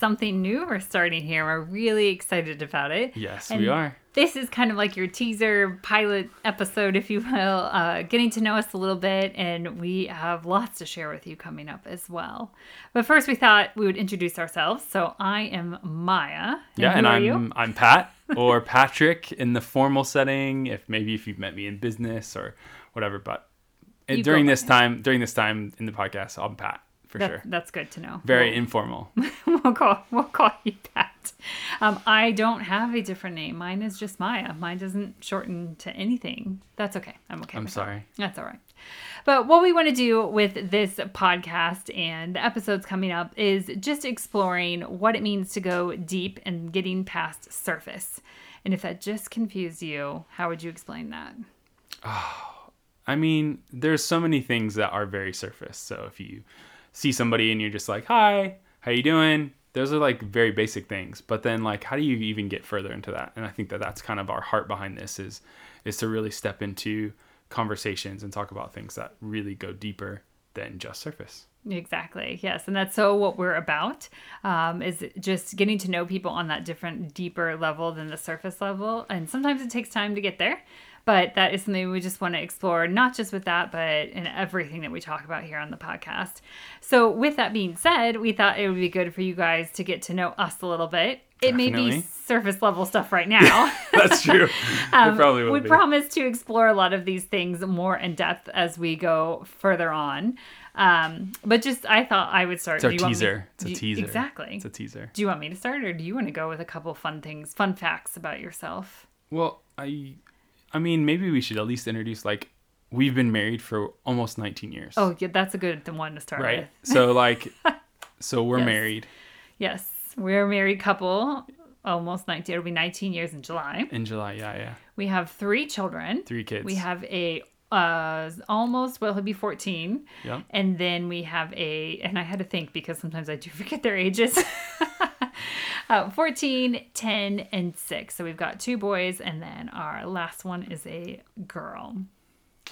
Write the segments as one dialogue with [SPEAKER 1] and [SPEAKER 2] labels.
[SPEAKER 1] Something new we're starting here. We're really excited about it.
[SPEAKER 2] Yes,
[SPEAKER 1] And
[SPEAKER 2] we are.
[SPEAKER 1] This is kind of like your teaser pilot episode, if you will, uh, getting to know us a little bit, and we have lots to share with you coming up as well. But first, we thought we would introduce ourselves. So I am Maya.
[SPEAKER 2] Yeah, and I'm
[SPEAKER 1] you?
[SPEAKER 2] I'm Pat or Patrick in the formal setting. If maybe if you've met me in business or whatever, but
[SPEAKER 1] You
[SPEAKER 2] during this time during this time in the podcast, I'm Pat for
[SPEAKER 1] That-
[SPEAKER 2] sure.
[SPEAKER 1] That's good to know.
[SPEAKER 2] Very
[SPEAKER 1] We'll-
[SPEAKER 2] informal.
[SPEAKER 1] we'll call we'll call you Pat. Um, I don't have a different name. Mine is just Maya. Mine doesn't shorten to anything. That's okay. I'm okay.
[SPEAKER 2] I'm
[SPEAKER 1] with that.
[SPEAKER 2] sorry.
[SPEAKER 1] That's all right. But what we want to do with this podcast and the episodes coming up is just exploring what it means to go deep and getting past surface. And if that just confused you, how would you explain that?
[SPEAKER 2] Oh, I mean, there's so many things that are very surface. So if you see somebody and you're just like, "Hi, how you doing?" Those are like very basic things. But then like how do you even get further into that? And I think that that's kind of our heart behind this is is to really step into conversations and talk about things that really go deeper than just surface.
[SPEAKER 1] Exactly. Yes, and that's so what we're about um, is just getting to know people on that different, deeper level than the surface level. And sometimes it takes time to get there, but that is something we just want to explore, not just with that, but in everything that we talk about here on the podcast. So, with that being said, we thought it would be good for you guys to get to know us a little bit. It may be surface level stuff right now.
[SPEAKER 2] That's true. will
[SPEAKER 1] we
[SPEAKER 2] be.
[SPEAKER 1] promise to explore a lot of these things more in depth as we go further on. Um, but just I thought I would start.
[SPEAKER 2] it's our
[SPEAKER 1] Do you want me-
[SPEAKER 2] teaser. It's a
[SPEAKER 1] you-
[SPEAKER 2] teaser.
[SPEAKER 1] Exactly.
[SPEAKER 2] It's a teaser.
[SPEAKER 1] do you want me to start, or do you want to go with a couple fun things, fun facts about yourself?
[SPEAKER 2] Well, I I mean, maybe we should at least introduce like we've been married for almost 19 years.
[SPEAKER 1] Oh, yeah, that's a good one to start
[SPEAKER 2] right.
[SPEAKER 1] with.
[SPEAKER 2] So like so we're
[SPEAKER 1] Yes.
[SPEAKER 2] married
[SPEAKER 1] Yes, we're a married couple, almost 19. It'll be 19 years in July.
[SPEAKER 2] in July. Yeah, yeah.
[SPEAKER 1] We have three children.
[SPEAKER 2] Three kids.
[SPEAKER 1] We have a uh almost well he'll be 14
[SPEAKER 2] Yeah.
[SPEAKER 1] and then we have a and i had to think because sometimes i do forget their ages uh, 14 10 and 6 so we've got two boys and then our last one is a girl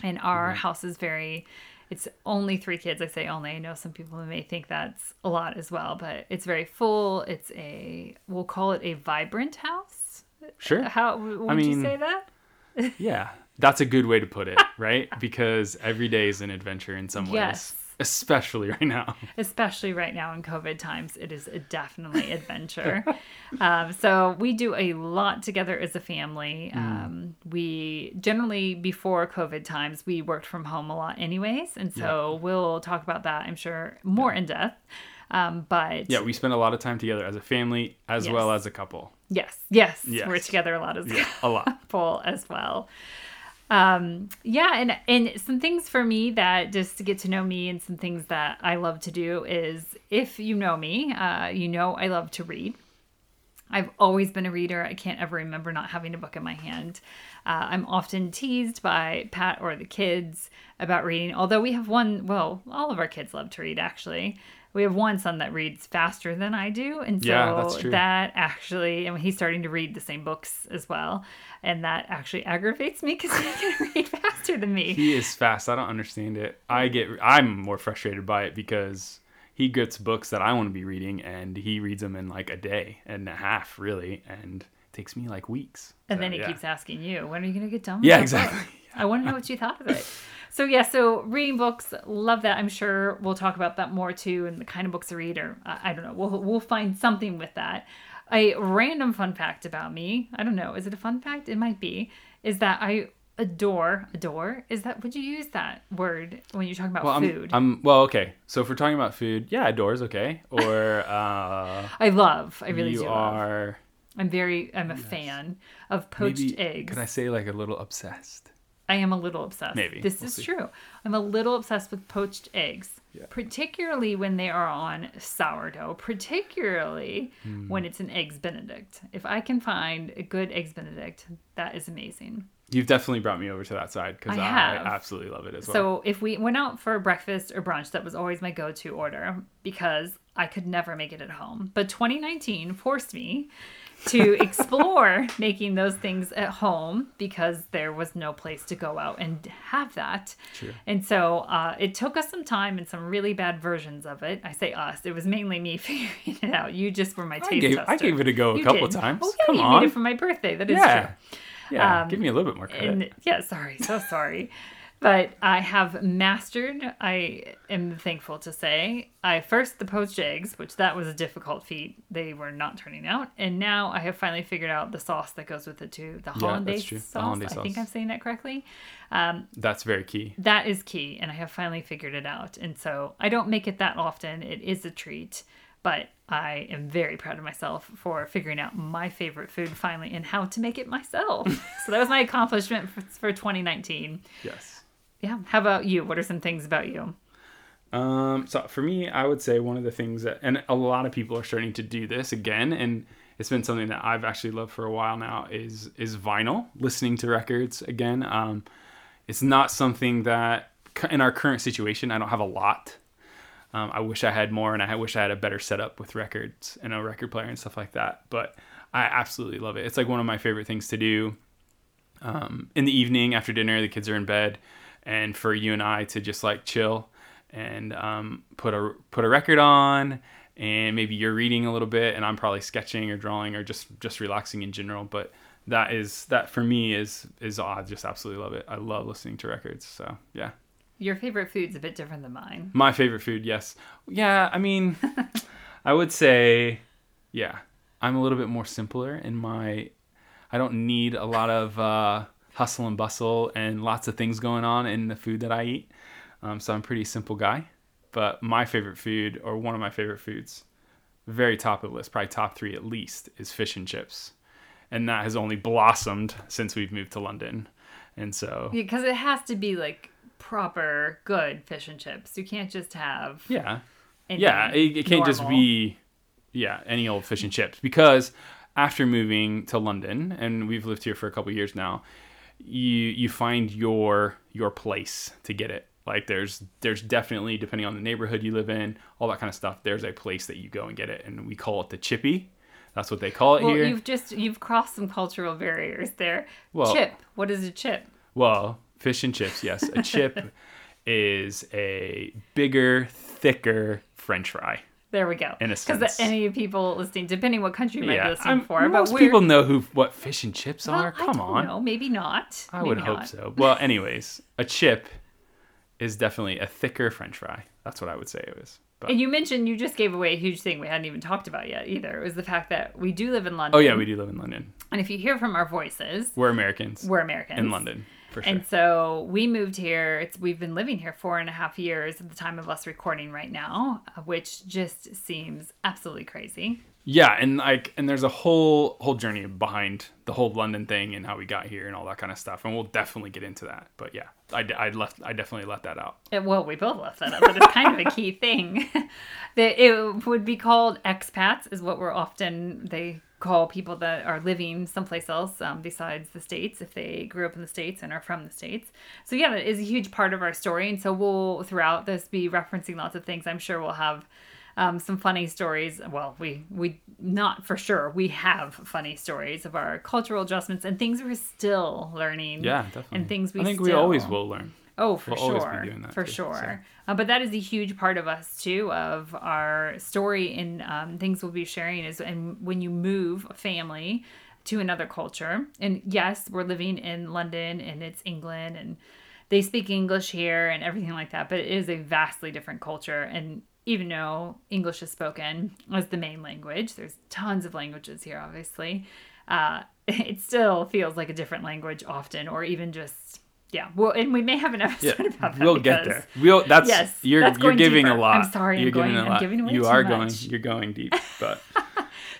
[SPEAKER 1] and our house is very it's only three kids i say only i know some people may think that's a lot as well but it's very full it's a we'll call it a vibrant house
[SPEAKER 2] Sure.
[SPEAKER 1] how would
[SPEAKER 2] mean,
[SPEAKER 1] you say that
[SPEAKER 2] Yeah. That's a good way to put it, right? because every day is an adventure in some ways.
[SPEAKER 1] Yes.
[SPEAKER 2] Especially right now.
[SPEAKER 1] especially right now in COVID times, it is definitely adventure. um, so we do a lot together as a family. Um, we generally before COVID times we worked from home a lot, anyways, and so we'll talk about that. I'm sure more in depth. Um, but
[SPEAKER 2] Yeah, we spend a lot of time together as a family as
[SPEAKER 1] Yes.
[SPEAKER 2] well as a couple.
[SPEAKER 1] yes, yes,
[SPEAKER 2] Yes.
[SPEAKER 1] we're together a lot as
[SPEAKER 2] Yeah, a lot.
[SPEAKER 1] full as well. Um, yeah, and and some things for me that just to get to know me and some things that I love to do is if you know me, uh, you know I love to read. I've always been a reader. I can't ever remember not having a book in my hand. Uh, I'm often teased by Pat or the kids about reading, although we have one, well, all of our kids love to read actually. We have one son that reads faster than I do. And so
[SPEAKER 2] Yeah,
[SPEAKER 1] that actually, and he's starting to read the same books as well. And that actually aggravates me because he can read faster than me.
[SPEAKER 2] He is fast. I don't understand it. I get I'm more frustrated by it because he gets books that I want to be reading and he reads them in like a day and a half really and it takes me like weeks.
[SPEAKER 1] And
[SPEAKER 2] So,
[SPEAKER 1] then he
[SPEAKER 2] yeah.
[SPEAKER 1] keeps asking you, when are you going to get done with
[SPEAKER 2] Yeah, exactly.
[SPEAKER 1] book? I want to know what you thought of it. So, yeah, so reading books, love that. I'm sure we'll talk about that more too and the kind of books to read, or I, I don't know. We'll, we'll find something with that. A random fun fact about me, I don't know, is it a fun fact? It might be, is that I adore, adore, is that, would you use that word when you're talking about
[SPEAKER 2] Well, I'm,
[SPEAKER 1] food?
[SPEAKER 2] I'm well, okay. So if we're talking about food, yeah, adore is okay. Or uh,
[SPEAKER 1] I love, I really
[SPEAKER 2] you
[SPEAKER 1] do. love.
[SPEAKER 2] are
[SPEAKER 1] I'm very, I'm a fan of poached
[SPEAKER 2] maybe
[SPEAKER 1] eggs.
[SPEAKER 2] could I say like a little obsessed?
[SPEAKER 1] I am a little obsessed.
[SPEAKER 2] Maybe.
[SPEAKER 1] This
[SPEAKER 2] We'll
[SPEAKER 1] is
[SPEAKER 2] see.
[SPEAKER 1] true. I'm a little obsessed with poached eggs,
[SPEAKER 2] Yeah.
[SPEAKER 1] particularly when they are on sourdough, particularly
[SPEAKER 2] Hmm.
[SPEAKER 1] when it's an eggs benedict. If I can find a good eggs benedict, that is amazing.
[SPEAKER 2] You've definitely brought me over to that side because
[SPEAKER 1] I
[SPEAKER 2] I,
[SPEAKER 1] have.
[SPEAKER 2] absolutely love it as well.
[SPEAKER 1] So if we went out for breakfast or brunch, that was always my go-to order because I could never make it at home. But 2019 forced me to explore making those things at home because there was no place to go out and have that.
[SPEAKER 2] True.
[SPEAKER 1] And so uh, it took us some time and some really bad versions of it. I say us; it was mainly me figuring it out. You just were my taste
[SPEAKER 2] I gave,
[SPEAKER 1] tester.
[SPEAKER 2] I gave it a go a
[SPEAKER 1] You
[SPEAKER 2] couple
[SPEAKER 1] did.
[SPEAKER 2] times.
[SPEAKER 1] Oh yeah,
[SPEAKER 2] Come
[SPEAKER 1] you
[SPEAKER 2] on.
[SPEAKER 1] made it for my birthday. That is
[SPEAKER 2] yeah.
[SPEAKER 1] true.
[SPEAKER 2] Yeah.
[SPEAKER 1] Um,
[SPEAKER 2] Give me a little bit more credit.
[SPEAKER 1] And yeah, sorry, so sorry. But I have mastered, I am thankful to say, I first the poached eggs, which that was a difficult feat. They were not turning out. And now I have finally figured out the sauce that goes with it too. The hollandaise yeah,
[SPEAKER 2] true. The
[SPEAKER 1] sauce. I think. I'm saying that correctly.
[SPEAKER 2] That's very key.
[SPEAKER 1] Um, that is key, and I have finally figured it out. And so I don't make it that often. It is a treat, but I am very proud of myself for figuring out my favorite food finally and how to make it myself. so that was my accomplishment for, for 2019.
[SPEAKER 2] Yes.
[SPEAKER 1] Yeah. How about you? What are some things about you?
[SPEAKER 2] Um, so for me, I would say one of the things that, and a lot of people are starting to do this again, and it's been something that I've actually loved for a while now is is vinyl, listening to records again. Um, it's not something that in our current situation, I don't have a lot. Um, I wish I had more, and I wish I had a better setup with records and a record player and stuff like that. But I absolutely love it. It's like one of my favorite things to do um, in the evening after dinner. The kids are in bed, and for you and I to just like chill and um, put a put a record on, and maybe you're reading a little bit, and I'm probably sketching or drawing or just just relaxing in general. But that is that for me is is I just absolutely love it. I love listening to records. So yeah.
[SPEAKER 1] Your favorite food's a bit different than mine.
[SPEAKER 2] My favorite food, yes. Yeah, I mean, I would say, yeah, I'm a little bit more simpler in my. I don't need a lot of uh, hustle and bustle and lots of things going on in the food that I eat. Um, so I'm a pretty simple guy. But my favorite food, or one of my favorite foods, very top of the list, probably top three at least, is fish and chips. And that has only blossomed since we've moved to London. And so,
[SPEAKER 1] Because it has to be like proper, good fish and chips. You can't just have.
[SPEAKER 2] yeah. yeah it, it can't just be yeah any old fish and chips because after moving to london and we've lived here for a couple years now you you find your your place to get it like there's there's definitely depending on the neighborhood you live in all that kind of stuff there's a place that you go and get it and we call it the chippy that's what they call it
[SPEAKER 1] Well,
[SPEAKER 2] here
[SPEAKER 1] you've just you've crossed some cultural barriers there.
[SPEAKER 2] Well-
[SPEAKER 1] chip. What is a chip?
[SPEAKER 2] Well, fish and chips, yes. A chip is a bigger, thicker French fry.
[SPEAKER 1] There we go.
[SPEAKER 2] In a
[SPEAKER 1] Because any people listening, depending what country you might be listening
[SPEAKER 2] I'm-
[SPEAKER 1] for,
[SPEAKER 2] most
[SPEAKER 1] we're,
[SPEAKER 2] people know who what fish and chips
[SPEAKER 1] well,
[SPEAKER 2] are. Come on,
[SPEAKER 1] know, maybe not.
[SPEAKER 2] I would
[SPEAKER 1] Maybe
[SPEAKER 2] hope so. Well, anyways, a chip is definitely a thicker French fry. That's what I would say it is. But,
[SPEAKER 1] And you mentioned you just gave away a huge thing we hadn't even talked about yet either. It was the fact that we do live in London.
[SPEAKER 2] oh yeah, we do live in London.
[SPEAKER 1] And if you hear from our voices,
[SPEAKER 2] We're Americans
[SPEAKER 1] we're Americans
[SPEAKER 2] in London sure.
[SPEAKER 1] And so we moved here. It's we've been living here four and a half years at the time of us recording right now, uh, which just seems absolutely crazy.
[SPEAKER 2] Yeah, and like, and there's a whole whole journey behind the whole London thing and how we got here and all that kind of stuff, and we'll definitely get into that. But yeah, I, I left, I definitely left that out.
[SPEAKER 1] Uh, Well, we both left that out, but it's kind of a key thing. that it would be called expats, is what we're often they call people that are living someplace else um, besides the states if they grew up in the states and are from the states. So yeah, that is a huge part of our story, and so we'll throughout this be referencing lots of things. I'm sure we'll have. Um, some funny stories. Well, we we not for sure. We have funny stories of our cultural adjustments and things we're still learning.
[SPEAKER 2] Yeah, definitely.
[SPEAKER 1] And things we
[SPEAKER 2] I think we always will learn.
[SPEAKER 1] Oh, for
[SPEAKER 2] We'll
[SPEAKER 1] sure. for
[SPEAKER 2] too,
[SPEAKER 1] sure. Uh, but that is a huge part of us too, of our story and um, things we'll be sharing is and when you move a family to another culture, and yes, we're living in London and it's England and they speak English here and everything like that, but it is a vastly different culture. And even though English is spoken as the main language, there's tons of languages here, obviously. Uh, it still feels like a different language often, or even just yeah. Well, and we may have an
[SPEAKER 2] Yeah,
[SPEAKER 1] episode about that.
[SPEAKER 2] we'll get there. We'll. That's
[SPEAKER 1] Yes,
[SPEAKER 2] you're
[SPEAKER 1] that's
[SPEAKER 2] you're giving
[SPEAKER 1] deeper.
[SPEAKER 2] a lot.
[SPEAKER 1] I'm sorry, I'm
[SPEAKER 2] You're giving
[SPEAKER 1] going-
[SPEAKER 2] a
[SPEAKER 1] I'm
[SPEAKER 2] lot.
[SPEAKER 1] giving away
[SPEAKER 2] you are going. You're going deep, but.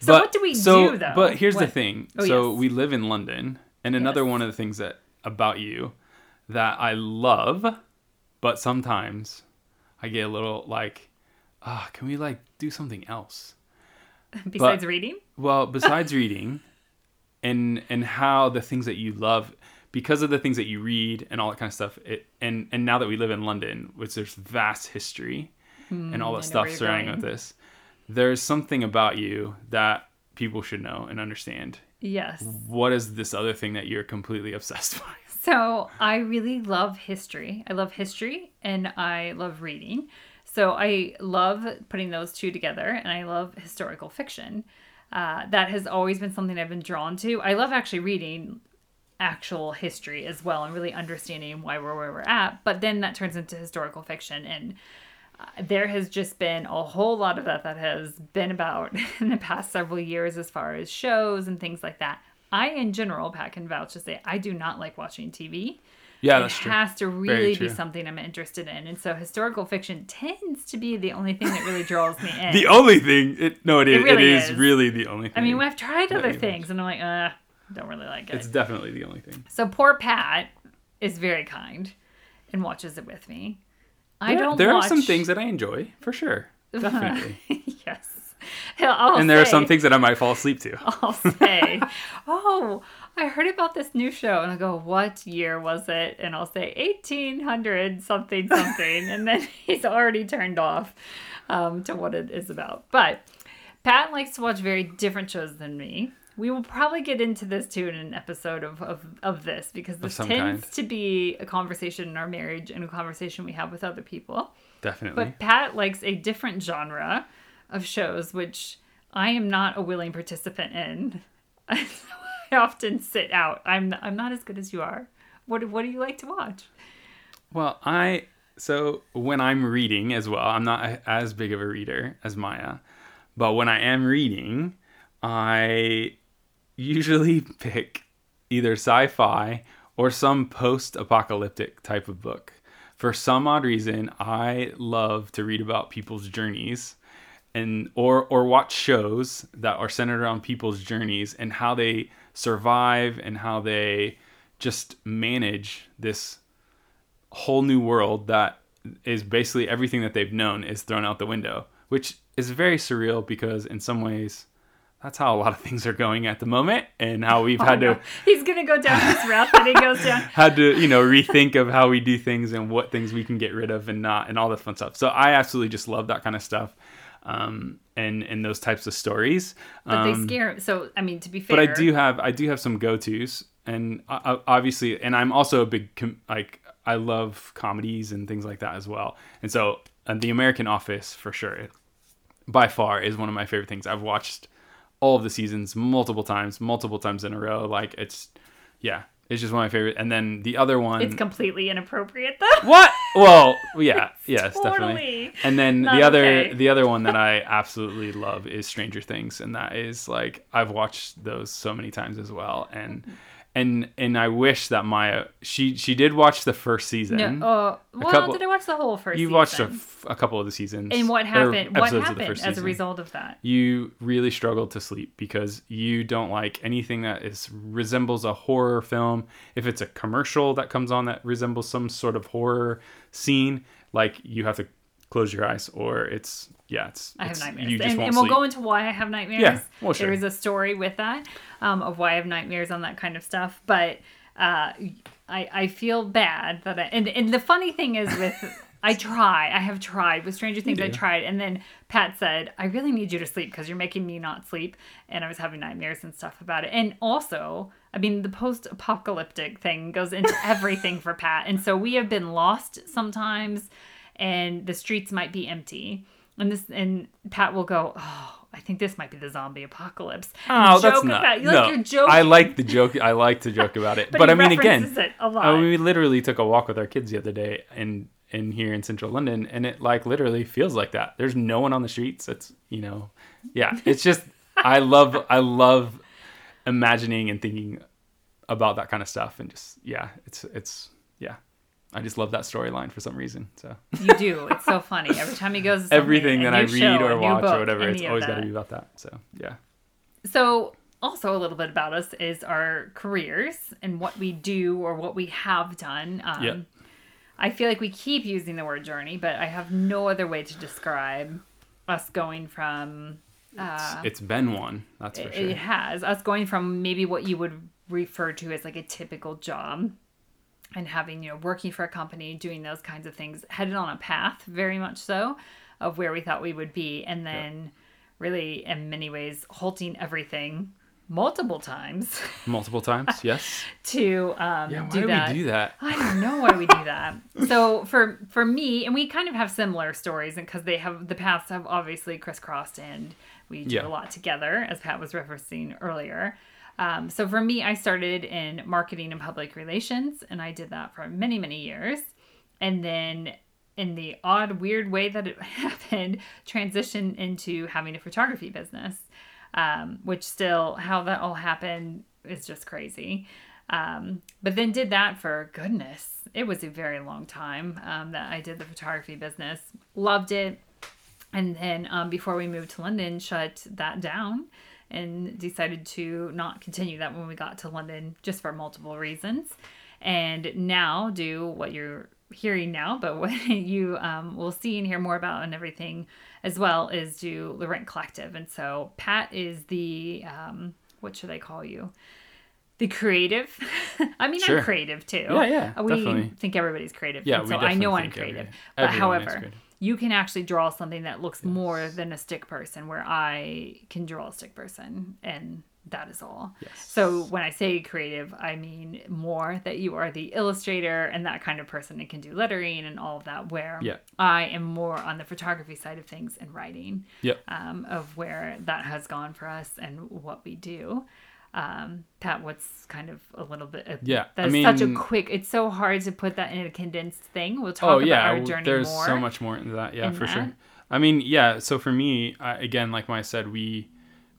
[SPEAKER 1] So
[SPEAKER 2] but-
[SPEAKER 1] what do we
[SPEAKER 2] so-
[SPEAKER 1] do though?
[SPEAKER 2] But here's the thing.
[SPEAKER 1] Oh,
[SPEAKER 2] so
[SPEAKER 1] yes.
[SPEAKER 2] we live in London, and another
[SPEAKER 1] Yes.
[SPEAKER 2] one of the things that about you that I love, but sometimes I get a little like, ah, can we like do something else?
[SPEAKER 1] Besides reading?
[SPEAKER 2] Well, besides reading, and and how the things that you love, because of the things that you read and all that kind of stuff, it and and now that we live in London, which there's vast history and all
[SPEAKER 1] Hmm, I
[SPEAKER 2] the stuff surrounding
[SPEAKER 1] going.
[SPEAKER 2] with this, there's something about you that people should know and understand.
[SPEAKER 1] Yes.
[SPEAKER 2] What is this other thing that you're completely obsessed by?
[SPEAKER 1] So I really love history. I love history and I love reading. So I love putting those two together and I love historical fiction. Uh, that has always been something I've been drawn to. I love actually reading actual history as well and really understanding why we're where we're at. But then that turns into historical fiction and uh, there has just been a whole lot of that that has been about in the past several years as far as shows and things like that. I, in general, Pat can vouch to say I do not like watching TV.
[SPEAKER 2] Yeah,
[SPEAKER 1] it
[SPEAKER 2] that's true.
[SPEAKER 1] has to really be something I'm interested in, and so historical fiction tends to be the only thing that really draws me in.
[SPEAKER 2] The only thing, it, no, it is. It,
[SPEAKER 1] really
[SPEAKER 2] is,
[SPEAKER 1] is.
[SPEAKER 2] really the only thing.
[SPEAKER 1] I mean, I've tried other things, and I'm like, uh, don't really like it.
[SPEAKER 2] it's definitely the only thing.
[SPEAKER 1] So poor Pat is very kind and watches it with me. I
[SPEAKER 2] There-
[SPEAKER 1] don't. Know.
[SPEAKER 2] There
[SPEAKER 1] watch...
[SPEAKER 2] are some things that I enjoy for sure, definitely,
[SPEAKER 1] yes. I'll
[SPEAKER 2] and there are some things that I might fall asleep to.
[SPEAKER 1] I'll say, "Oh, I heard about this new show," and I go, "What year was it?" And I'll say, "1800 something something," and then he's already turned off um, to what it is about. But Pat likes to watch very different shows than me. We will probably get into this too in an episode of, of, of this because this tends
[SPEAKER 2] kind.
[SPEAKER 1] to be a conversation in our marriage and a conversation we have with other people.
[SPEAKER 2] Definitely.
[SPEAKER 1] But Pat likes a different genre of shows, which I am not a willing participant in. I often sit out. I'm I'm not as good as you are. What what do you like to watch?
[SPEAKER 2] Well, I so when I'm reading as well, I'm not as big of a reader as Maya, but when I am reading, I usually pick either sci-fi or some post-apocalyptic type of book. For some odd reason, I love to read about people's journeys and or or watch shows that are centered around people's journeys and how they survive and how they just manage this whole new world that is basically everything that they've known is thrown out the window, which is very surreal because in some ways that's how a lot of things are going at the moment and how we've had
[SPEAKER 1] Oh,
[SPEAKER 2] to
[SPEAKER 1] he's gonna go down this route that he goes down.
[SPEAKER 2] had to you know rethink of how we do things and what things we can get rid of and not and all that fun stuff. So I absolutely just love that kind of stuff. Um, and and those types of stories.
[SPEAKER 1] But
[SPEAKER 2] Um,
[SPEAKER 1] they scare. So I mean, to be fair,
[SPEAKER 2] but I do have I do have some go tos, and I, I- obviously, and I'm also a big com- like I love comedies and things like that as well. And so, and The American Office for sure, by far, is one of my favorite things. I've watched all of the seasons multiple times, multiple times in a row. Like it's, yeah, it's just one of my favorite. And then the other one,
[SPEAKER 1] It's completely inappropriate though.
[SPEAKER 2] what? Well, yeah, yes, definitely. And then the other
[SPEAKER 1] okay.
[SPEAKER 2] the other one that I absolutely love is Stranger Things, and that is like I've watched those so many times as well, and and and I wish that Maya she she did watch the first season.
[SPEAKER 1] No. Oh, well,
[SPEAKER 2] couple-
[SPEAKER 1] did I watch the whole first?
[SPEAKER 2] you watched a,
[SPEAKER 1] season?
[SPEAKER 2] f- a couple of the seasons.
[SPEAKER 1] And what happened? What happened as a result of that?
[SPEAKER 2] You really struggled to sleep because you don't like anything that is resembles a horror film. If it's a commercial that comes on that resembles some sort of horror scene, like you have to close your eyes or it's yeah, it's,
[SPEAKER 1] I have
[SPEAKER 2] it's-
[SPEAKER 1] nightmares.
[SPEAKER 2] You just
[SPEAKER 1] and
[SPEAKER 2] won't
[SPEAKER 1] and we'll
[SPEAKER 2] sleep.
[SPEAKER 1] go into why I have nightmares.
[SPEAKER 2] Yeah, well, sure.
[SPEAKER 1] There is a story with that um, of why I have nightmares on that kind of stuff. But uh, I, I feel bad that I, and, and the funny thing is with, I try, I have tried with Stranger Things, I tried. And then Pat said, I really need you to sleep because you're making me not sleep. And I was having nightmares and stuff about it. And also, I mean, the post apocalyptic thing goes into everything for Pat. And so we have been lost sometimes and the streets might be empty. And this and Pat will go, Oh, I think this might be the zombie apocalypse. And
[SPEAKER 2] Oh, that's not.
[SPEAKER 1] about-
[SPEAKER 2] no,
[SPEAKER 1] like you're joking.
[SPEAKER 2] I like the joke. I like to joke about it,
[SPEAKER 1] But
[SPEAKER 2] but, I mean, again,
[SPEAKER 1] it a lot.
[SPEAKER 2] I mean, we literally took a walk with our kids the other day in in here in central London, and it like literally feels like that. There's no one on the streets. It's you know, yeah. It's just I love I love imagining and thinking about that kind of stuff, and just yeah, it's it's yeah. I just love that storyline for some reason. So
[SPEAKER 1] You do. It's so funny. Every time he goes
[SPEAKER 2] everything that I read or watch
[SPEAKER 1] book,
[SPEAKER 2] or whatever, it's always got to be about that. So yeah.
[SPEAKER 1] So also a little bit about us is our careers and what we do or what we have done. Um,
[SPEAKER 2] Yeah.
[SPEAKER 1] I feel like we keep using the word journey, but I have no other way to describe us going from. Uh,
[SPEAKER 2] it's been one, that's for
[SPEAKER 1] it,
[SPEAKER 2] sure.
[SPEAKER 1] it has us going from maybe what you would refer to as like a typical job and having you know working for a company doing those kinds of things headed on a path very much so of where we thought we would be and then really in many ways halting everything multiple times
[SPEAKER 2] Multiple times, yes.
[SPEAKER 1] to um,
[SPEAKER 2] Yeah, why
[SPEAKER 1] do
[SPEAKER 2] do
[SPEAKER 1] that.
[SPEAKER 2] we do that?
[SPEAKER 1] I don't know why we do that. So for for me, and we kind of have similar stories, and because they have the paths have obviously crisscrossed, and we do
[SPEAKER 2] Yeah.
[SPEAKER 1] a lot together, as Pat was referencing earlier. Um, so for me, I started in marketing and public relations, and I did that for many many years, and then in the odd, weird way that it happened, transitioned into having a photography business, um, which still how that all happened is just crazy. Um, but then did that for goodness, it was a very long time um, that I did the photography business. Loved it, and then um, before we moved to London, shut that down and decided to not continue that when we got to London, just for multiple reasons. And now do what you're hearing now, but what you um, will see and hear more about and everything as well is do Laurent Collective. And so Pat is the um, what should I call you? The creative. I mean,
[SPEAKER 2] Sure.
[SPEAKER 1] I'm creative too.
[SPEAKER 2] Yeah, yeah,
[SPEAKER 1] We
[SPEAKER 2] definitely.
[SPEAKER 1] think everybody's creative.
[SPEAKER 2] Yeah,
[SPEAKER 1] and so I know I'm
[SPEAKER 2] think every-
[SPEAKER 1] creative. But however,
[SPEAKER 2] creative.
[SPEAKER 1] You can actually draw something that looks more than a stick person, where I can draw a stick person, and that is all.
[SPEAKER 2] Yes.
[SPEAKER 1] So when I say creative, I mean more that you are the illustrator and that kind of person that can do lettering and all of that. Where
[SPEAKER 2] Yeah.
[SPEAKER 1] I am more on the photography side of things and writing
[SPEAKER 2] Yep.
[SPEAKER 1] um, of where that has gone for us and what we do. Um, Pat, what's kind of a little bit? Of,
[SPEAKER 2] Yeah, I
[SPEAKER 1] that's such a quick. It's so hard to put that in a condensed thing. We'll talk
[SPEAKER 2] Oh
[SPEAKER 1] about
[SPEAKER 2] yeah,
[SPEAKER 1] our journey
[SPEAKER 2] there's
[SPEAKER 1] more.
[SPEAKER 2] so much more into that. Yeah,
[SPEAKER 1] in
[SPEAKER 2] for sure. I mean, yeah. So for me, I, again, like I said, we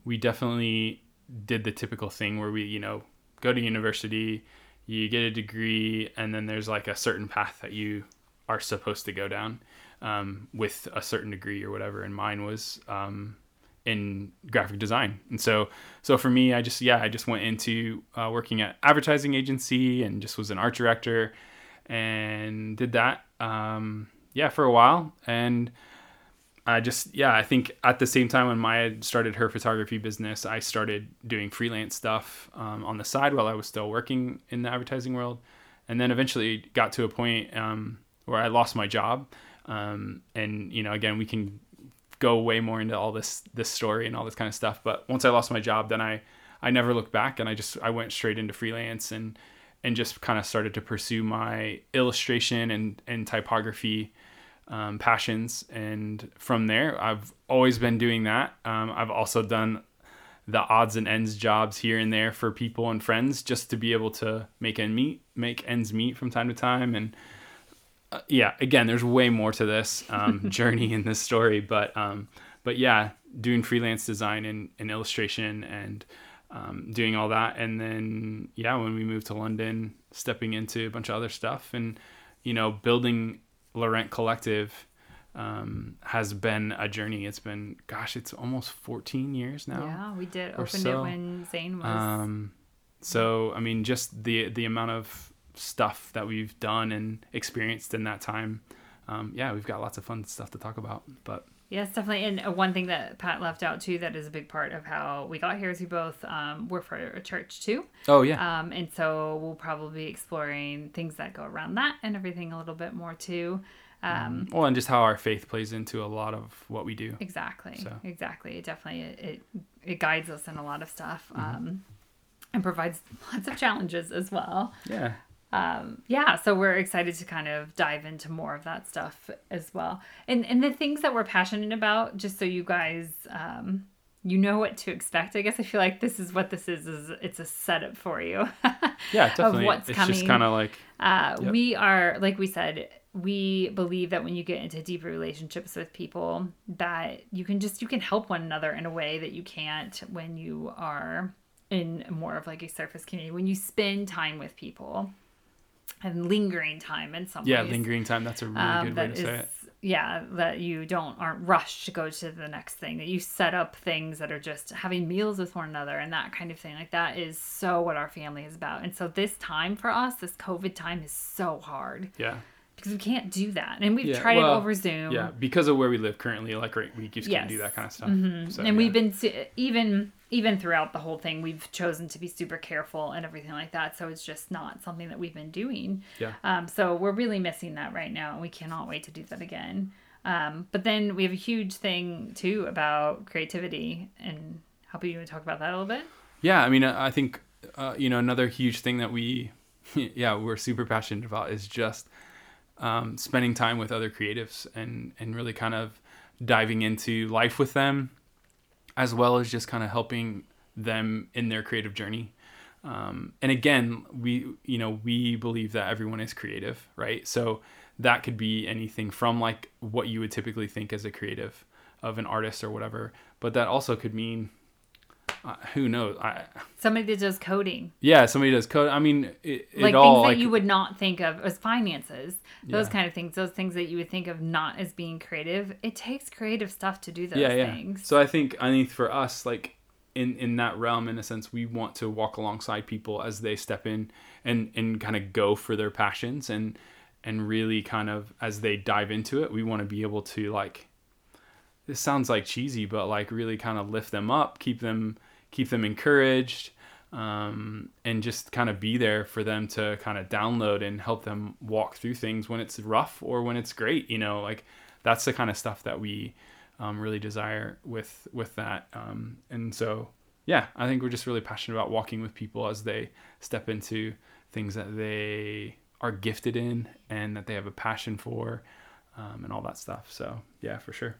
[SPEAKER 2] we definitely did the typical thing where we, you know, go to university, you get a degree, and then there's like a certain path that you are supposed to go down um, with a certain degree or whatever. And mine was um, in graphic design. And so, so for me, I just, yeah, I just went into uh, working at advertising agency and just was an art director and did that. Um, yeah, for a while. And I just, yeah, I think at the same time when Maya started her photography business, I started doing freelance stuff um, on the side while I was still working in the advertising world. And then eventually got to a point um, where I lost my job. Um, and, you know, again, we can go way more into all this this story and all this kind of stuff. But once I lost my job, then I I never looked back, and I just I went straight into freelance and and just kind of started to pursue my illustration and and typography um, passions. And from there, I've always been doing that. Um, I've also done the odds and ends jobs here and there for people and friends just to be able to make end meet make ends meet from time to time and uh, yeah, again, there's way more to this um, journey in this story, but um, but yeah, doing freelance design and, and illustration and um, doing all that, and then yeah, when we moved to London, stepping into a bunch of other stuff, and you know, building Laurent Collective um, has been a journey. It's been gosh, it's almost 14 years now.
[SPEAKER 1] Yeah, we did opened
[SPEAKER 2] so.
[SPEAKER 1] it when Zane was.
[SPEAKER 2] Um, so I mean, just the the amount of stuff that we've done and experienced in that time. Um, yeah, we've got lots of fun stuff to talk about. But
[SPEAKER 1] Yes, definitely. And uh, one thing that Pat left out too that is a big part of how we got here is we both um, work for a church too.
[SPEAKER 2] oh yeah,
[SPEAKER 1] Um, and so we'll probably be exploring things that go around that and everything a little bit more too. Um,
[SPEAKER 2] well, and just how our faith plays into a lot of what we do.
[SPEAKER 1] Exactly.
[SPEAKER 2] So.
[SPEAKER 1] Exactly. It definitely it, it it guides us in a lot of stuff.
[SPEAKER 2] Mm-hmm.
[SPEAKER 1] Um, and provides lots of challenges as well.
[SPEAKER 2] Yeah,
[SPEAKER 1] um, yeah, so we're excited to kind of dive into more of that stuff as well. And and the things that we're passionate about, just so you guys um, you know what to expect. I guess I feel like this is what this is is it's a setup for you.
[SPEAKER 2] yeah, definitely.
[SPEAKER 1] what's
[SPEAKER 2] it's
[SPEAKER 1] coming.
[SPEAKER 2] just kind of like
[SPEAKER 1] Uh,
[SPEAKER 2] Yep.
[SPEAKER 1] We are, like we said, we believe that when you get into deeper relationships with people, that you can just you can help one another in a way that you can't when you are in more of like a surface community. When you spend time with people and lingering time in some
[SPEAKER 2] yeah,
[SPEAKER 1] ways,
[SPEAKER 2] lingering time. That's a really
[SPEAKER 1] um,
[SPEAKER 2] good way to say it.
[SPEAKER 1] yeah, that you don't aren't rushed to go to the next thing. That you set up things that are just having meals with one another and that kind of thing. Like that is so what our family is about. And so this time for us, this COVID time is so hard
[SPEAKER 2] Yeah.
[SPEAKER 1] Because we can't do that. And we've
[SPEAKER 2] Yeah,
[SPEAKER 1] tried
[SPEAKER 2] well,
[SPEAKER 1] it over Zoom.
[SPEAKER 2] Yeah, because of where we live currently, like right, we just can't do that kind of stuff. So,
[SPEAKER 1] and
[SPEAKER 2] yeah.
[SPEAKER 1] we've been even even throughout the whole thing we've chosen to be super careful and everything like that so it's just not something that we've been doing
[SPEAKER 2] Yeah.
[SPEAKER 1] um, so we're really missing that right now and we cannot wait to do that again um, but then we have a huge thing too about creativity and how about you talk about that a little bit
[SPEAKER 2] Yeah, I mean, I I think uh, you know another huge thing that we, yeah, we're super passionate about is just um, spending time with other creatives and and really kind of diving into life with them, as well as just kind of helping them in their creative journey. Um, and again, we you know we believe that everyone is creative, right? So that could be anything from like what you would typically think as a creative of an artist or whatever, but that also could mean uh, who knows? I,
[SPEAKER 1] somebody that does coding.
[SPEAKER 2] Yeah somebody does code. I mean it, it
[SPEAKER 1] like
[SPEAKER 2] all
[SPEAKER 1] things that
[SPEAKER 2] like
[SPEAKER 1] you would not think of as finances those
[SPEAKER 2] Yeah.
[SPEAKER 1] kind of things those things that you would think of not as being creative. It takes creative stuff to do those
[SPEAKER 2] yeah yeah.
[SPEAKER 1] things.
[SPEAKER 2] So i think i think for us like in in that realm in a sense we want to walk alongside people as they step in and and kind of go for their passions and and really kind of as they dive into it we want to be able to like this sounds like cheesy but like really kind of lift them up keep them keep them encouraged um, and just kind of be there for them to kind of download and help them walk through things when it's rough or when it's great you know like that's the kind of stuff that we um, really desire with with that um, and so yeah i think we're just really passionate about walking with people as they step into things that they are gifted in and that they have a passion for um, and all that stuff so yeah for sure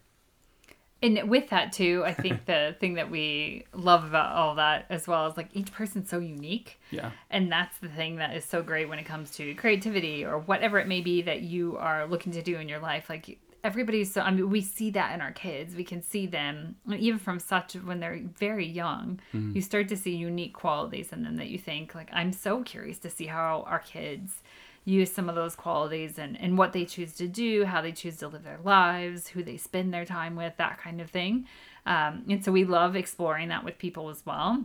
[SPEAKER 1] and with that too i think the thing that we love about all that as well is like each person's so unique.
[SPEAKER 2] Yeah.
[SPEAKER 1] And that's the thing that is so great when it comes to creativity or whatever it may be that you are looking to do in your life. Like everybody's so i mean we see that in our kids. We can see them even from such when they're very young mm-hmm. you start to see unique qualities in them that you think like i'm so curious to see how our kids use some of those qualities and, and what they choose to do how they choose to live their lives who they spend their time with that kind of thing. Um, and so we love exploring that with people as well.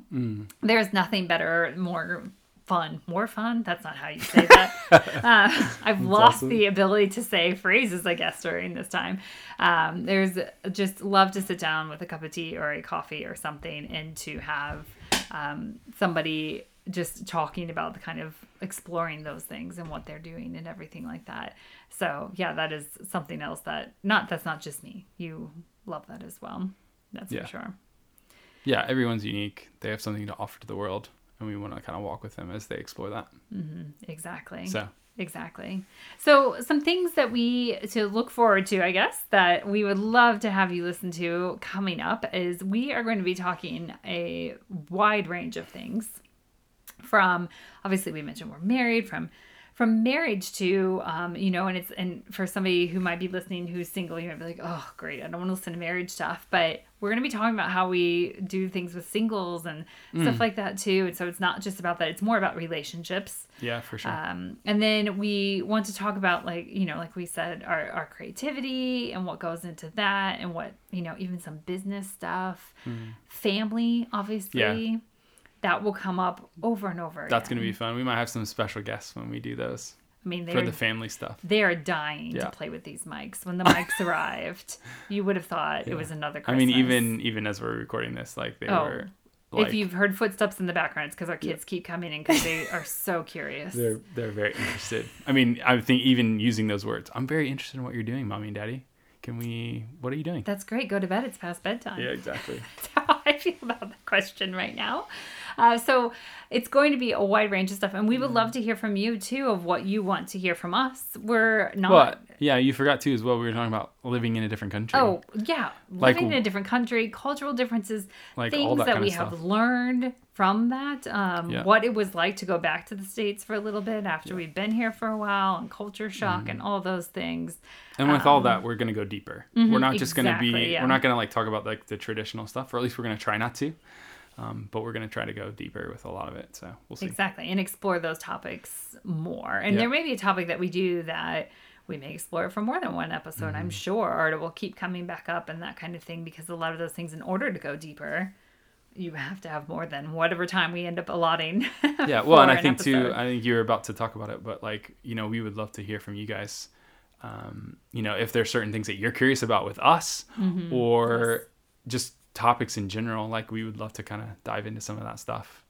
[SPEAKER 1] There's nothing better more fun more fun? That's not how you say that. Uh, i've lost
[SPEAKER 2] awesome.
[SPEAKER 1] the ability to say phrases i guess during this time. Um, there's just love to sit down with a cup of tea or a coffee or something and to have um, somebody just talking about the kind of exploring those things and what they're doing and everything like that. So yeah that is something else that not that's not just me. You love that as well. That's
[SPEAKER 2] Yeah.
[SPEAKER 1] for sure.
[SPEAKER 2] Yeah everyone's unique. They have something to offer to the world and we want to kind of walk with them as they explore that. Mm-hmm.
[SPEAKER 1] Exactly.
[SPEAKER 2] So.
[SPEAKER 1] Exactly. So, some things that we to look forward to, I guess, that we would love to have you listen to coming up is we are going to be talking a wide range of things from obviously we mentioned we're married from from marriage to um, you know and it's and for somebody who might be listening who's single you might be like oh great i don't want to listen to marriage stuff but we're going to be talking about how we do things with singles and stuff like that too and so it's not just about that it's more about relationships.
[SPEAKER 2] Yeah for sure.
[SPEAKER 1] Um, and then we want to talk about like you know like we said our, our creativity and what goes into that and what you know even some business stuff. Family obviously.
[SPEAKER 2] Yeah.
[SPEAKER 1] That will come up over and over
[SPEAKER 2] that's
[SPEAKER 1] again.
[SPEAKER 2] gonna be fun. We might have some special guests when we do those.
[SPEAKER 1] I mean
[SPEAKER 2] for
[SPEAKER 1] they're
[SPEAKER 2] the family stuff.
[SPEAKER 1] they are dying
[SPEAKER 2] Yeah.
[SPEAKER 1] to play with these mics. When the mics arrived you would have thought it was another
[SPEAKER 2] i mean even even as we're recording this like they
[SPEAKER 1] Oh,
[SPEAKER 2] were like
[SPEAKER 1] if you've heard footsteps in the background it's because our kids keep coming in because they are so curious.
[SPEAKER 2] They're they're very interested. I mean i think even using those words i'm very interested in what you're doing mommy and daddy. Can we what are you doing?
[SPEAKER 1] That's great. Go to bed. It's past bedtime.
[SPEAKER 2] Yeah exactly.
[SPEAKER 1] That's how I feel about that question right now. Uh, so it's going to be a wide range of stuff, and we would love to hear from you too of what you want to hear from us. We're not.
[SPEAKER 2] But yeah, you forgot too as well. We were talking about living in a different country.
[SPEAKER 1] Oh yeah,
[SPEAKER 2] Like-
[SPEAKER 1] living in a different country, cultural differences,
[SPEAKER 2] Like
[SPEAKER 1] things
[SPEAKER 2] that
[SPEAKER 1] that, we have learned from that. Um,
[SPEAKER 2] Yeah.
[SPEAKER 1] What it was like to go back to the states for a little bit after we've been here for a while, and culture shock,
[SPEAKER 2] Mm-hmm.
[SPEAKER 1] and all those things.
[SPEAKER 2] and with all that, we're gonna go deeper. we're not just gonna be.
[SPEAKER 1] um, mm-hmm, exactly, yeah.
[SPEAKER 2] We're not gonna like talk about like the traditional stuff, or at least we're gonna try not to. Um, but we're gonna try to go deeper with a lot of it. So we'll see.
[SPEAKER 1] Exactly, and explore those topics more. And
[SPEAKER 2] Yeah.
[SPEAKER 1] there may be a topic that we do that we may explore it for more than one episode,
[SPEAKER 2] Mm-hmm.
[SPEAKER 1] I'm sure, or it will keep coming back up and that kind of thing because a lot of those things, in order to go deeper, you have to have more than whatever time we end up allotting.
[SPEAKER 2] Yeah, well, and I
[SPEAKER 1] an
[SPEAKER 2] think too. I think you were about to talk about it, but like, you know, we would love to hear from you guys. Um, you know, if there's certain things that you're curious about with us
[SPEAKER 1] Mm-hmm.
[SPEAKER 2] or just topics in general, like we would love to kind of dive into some of that stuff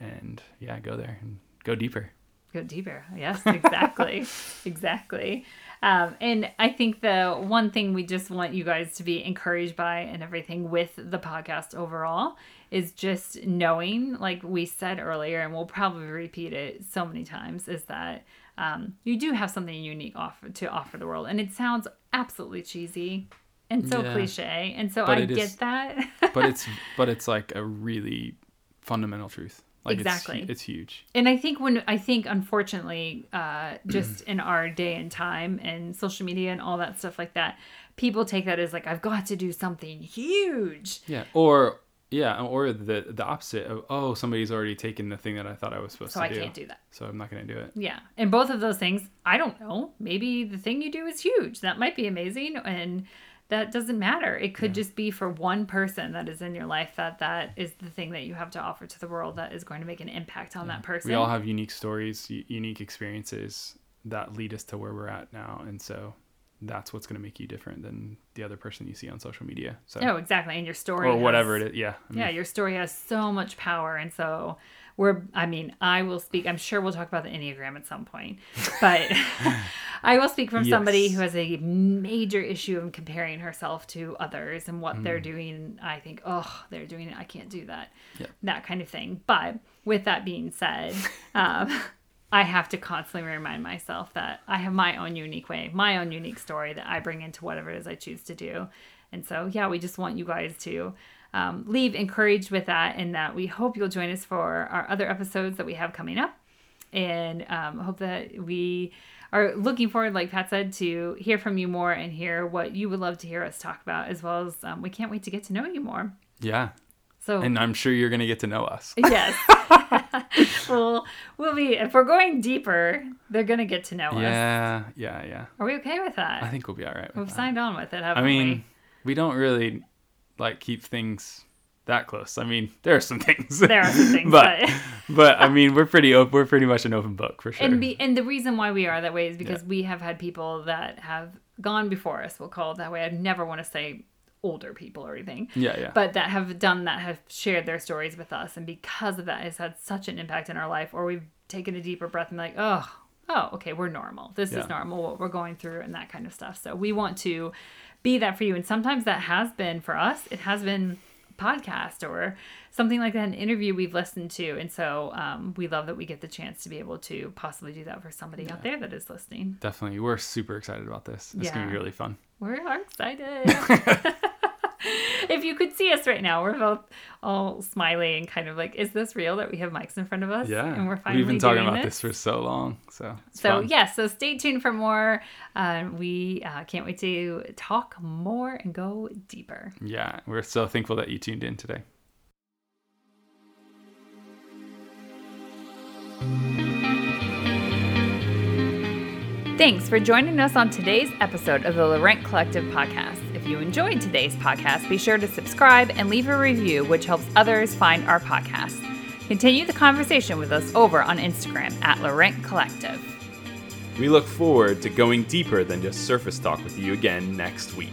[SPEAKER 2] and yeah, go there and go deeper.
[SPEAKER 1] go deeper. Yes, exactly. exactly. Um, and I think the one thing we just want you guys to be encouraged by and everything with the podcast overall is just knowing, like we said earlier, and we'll probably repeat it so many times, is that um, you do have something unique offer to offer the world. And it sounds absolutely cheesy and so
[SPEAKER 2] Yeah.
[SPEAKER 1] cliche. And so
[SPEAKER 2] But
[SPEAKER 1] I get
[SPEAKER 2] is-
[SPEAKER 1] that.
[SPEAKER 2] But it's, but it's like a really fundamental truth. Like
[SPEAKER 1] Exactly.
[SPEAKER 2] It's, it's huge.
[SPEAKER 1] and I think when I think unfortunately, uh, just in our day and time and social media and all that stuff like that, people take that as like I've got to do something huge.
[SPEAKER 2] Yeah. Or, yeah. Or the, the opposite of, oh, somebody's already taken the thing that I thought I was supposed
[SPEAKER 1] So
[SPEAKER 2] to
[SPEAKER 1] I
[SPEAKER 2] do.
[SPEAKER 1] So I can't do that.
[SPEAKER 2] So I'm not going to do it.
[SPEAKER 1] Yeah. And both of those things, I don't know. Maybe the thing you do is huge. That might be amazing and that doesn't matter. It could just be for one person that is in your life that that is the thing that you have to offer to the world that is going to make an impact on that person.
[SPEAKER 2] We all have unique stories, u- unique experiences that lead us to where we're at now, and so that's what's going to make you different than the other person you see on social media. So
[SPEAKER 1] Oh, exactly. And your story
[SPEAKER 2] or whatever it is. Yeah. I mean,
[SPEAKER 1] yeah your story has so much power and so we're i mean i will speak i'm sure we'll talk about the enneagram at some point but i will speak from somebody who has a major issue of comparing herself to others and what
[SPEAKER 2] Mm.
[SPEAKER 1] they're doing i think oh they're doing it i can't do that
[SPEAKER 2] Yeah.
[SPEAKER 1] that kind of thing but with that being said um, I have to constantly remind myself that I have my own unique way, my own unique story that I bring into whatever it is I choose to do. And so, yeah, we just want you guys to um, leave encouraged with that, and that we hope you'll join us for our other episodes that we have coming up. And um, hope that we are looking forward, like Pat said, to hear from you more and hear what you would love to hear us talk about, as well as um, we can't wait to get to know you more.
[SPEAKER 2] yeah.
[SPEAKER 1] So,
[SPEAKER 2] And I'm sure you're going to get to know us.
[SPEAKER 1] yes. well, we'll be, if we're going deeper, they're going to get to know us.
[SPEAKER 2] Yeah. Yeah. Yeah.
[SPEAKER 1] Are we okay with that?
[SPEAKER 2] I think we'll be all right. With
[SPEAKER 1] We've
[SPEAKER 2] that.
[SPEAKER 1] signed on with it, haven't
[SPEAKER 2] I mean, we don't really like keep things that close. I mean, there are some things.
[SPEAKER 1] we? There are some things,
[SPEAKER 2] but
[SPEAKER 1] but.
[SPEAKER 2] but I mean, we're pretty op- we're pretty much an open book for sure.
[SPEAKER 1] And be and the reason why we are that way is because we have had people that have gone before us. We'll call it that way. I never want to say older people or anything,
[SPEAKER 2] yeah. Yeah.
[SPEAKER 1] but that have done that, have shared their stories with us, and because of that, has had such an impact in our life. Or we've taken a deeper breath and like, oh, oh, okay, we're normal. This
[SPEAKER 2] Yeah.
[SPEAKER 1] is normal. What we're going through, and that kind of stuff. So we want to be that for you, and sometimes that has been for us. It has been podcast or something like that, an interview we've listened to, and so um, we love that we get the chance to be able to possibly do that for somebody out there that is listening.
[SPEAKER 2] Definitely. We're super excited about this. It's going to be really fun.
[SPEAKER 1] We are excited. if you could see us right now, we're both all smiley and kind of like, is this real that we have mics in front of us?
[SPEAKER 2] Yeah.
[SPEAKER 1] And we're finally
[SPEAKER 2] We've been talking about this for so long. So,
[SPEAKER 1] So
[SPEAKER 2] fun.
[SPEAKER 1] yeah, so stay tuned for more. Uh, we uh, can't wait to talk more and go deeper.
[SPEAKER 2] Yeah. We're so thankful that you tuned in today.
[SPEAKER 1] Thanks for joining us on today's episode of the Laurent Collective podcast. If you enjoyed today's podcast, be sure to subscribe and leave a review, which helps others find our podcast. Continue the conversation with us over on Instagram at Laurent Collective.
[SPEAKER 2] We look forward to going deeper than just surface talk with you again next week.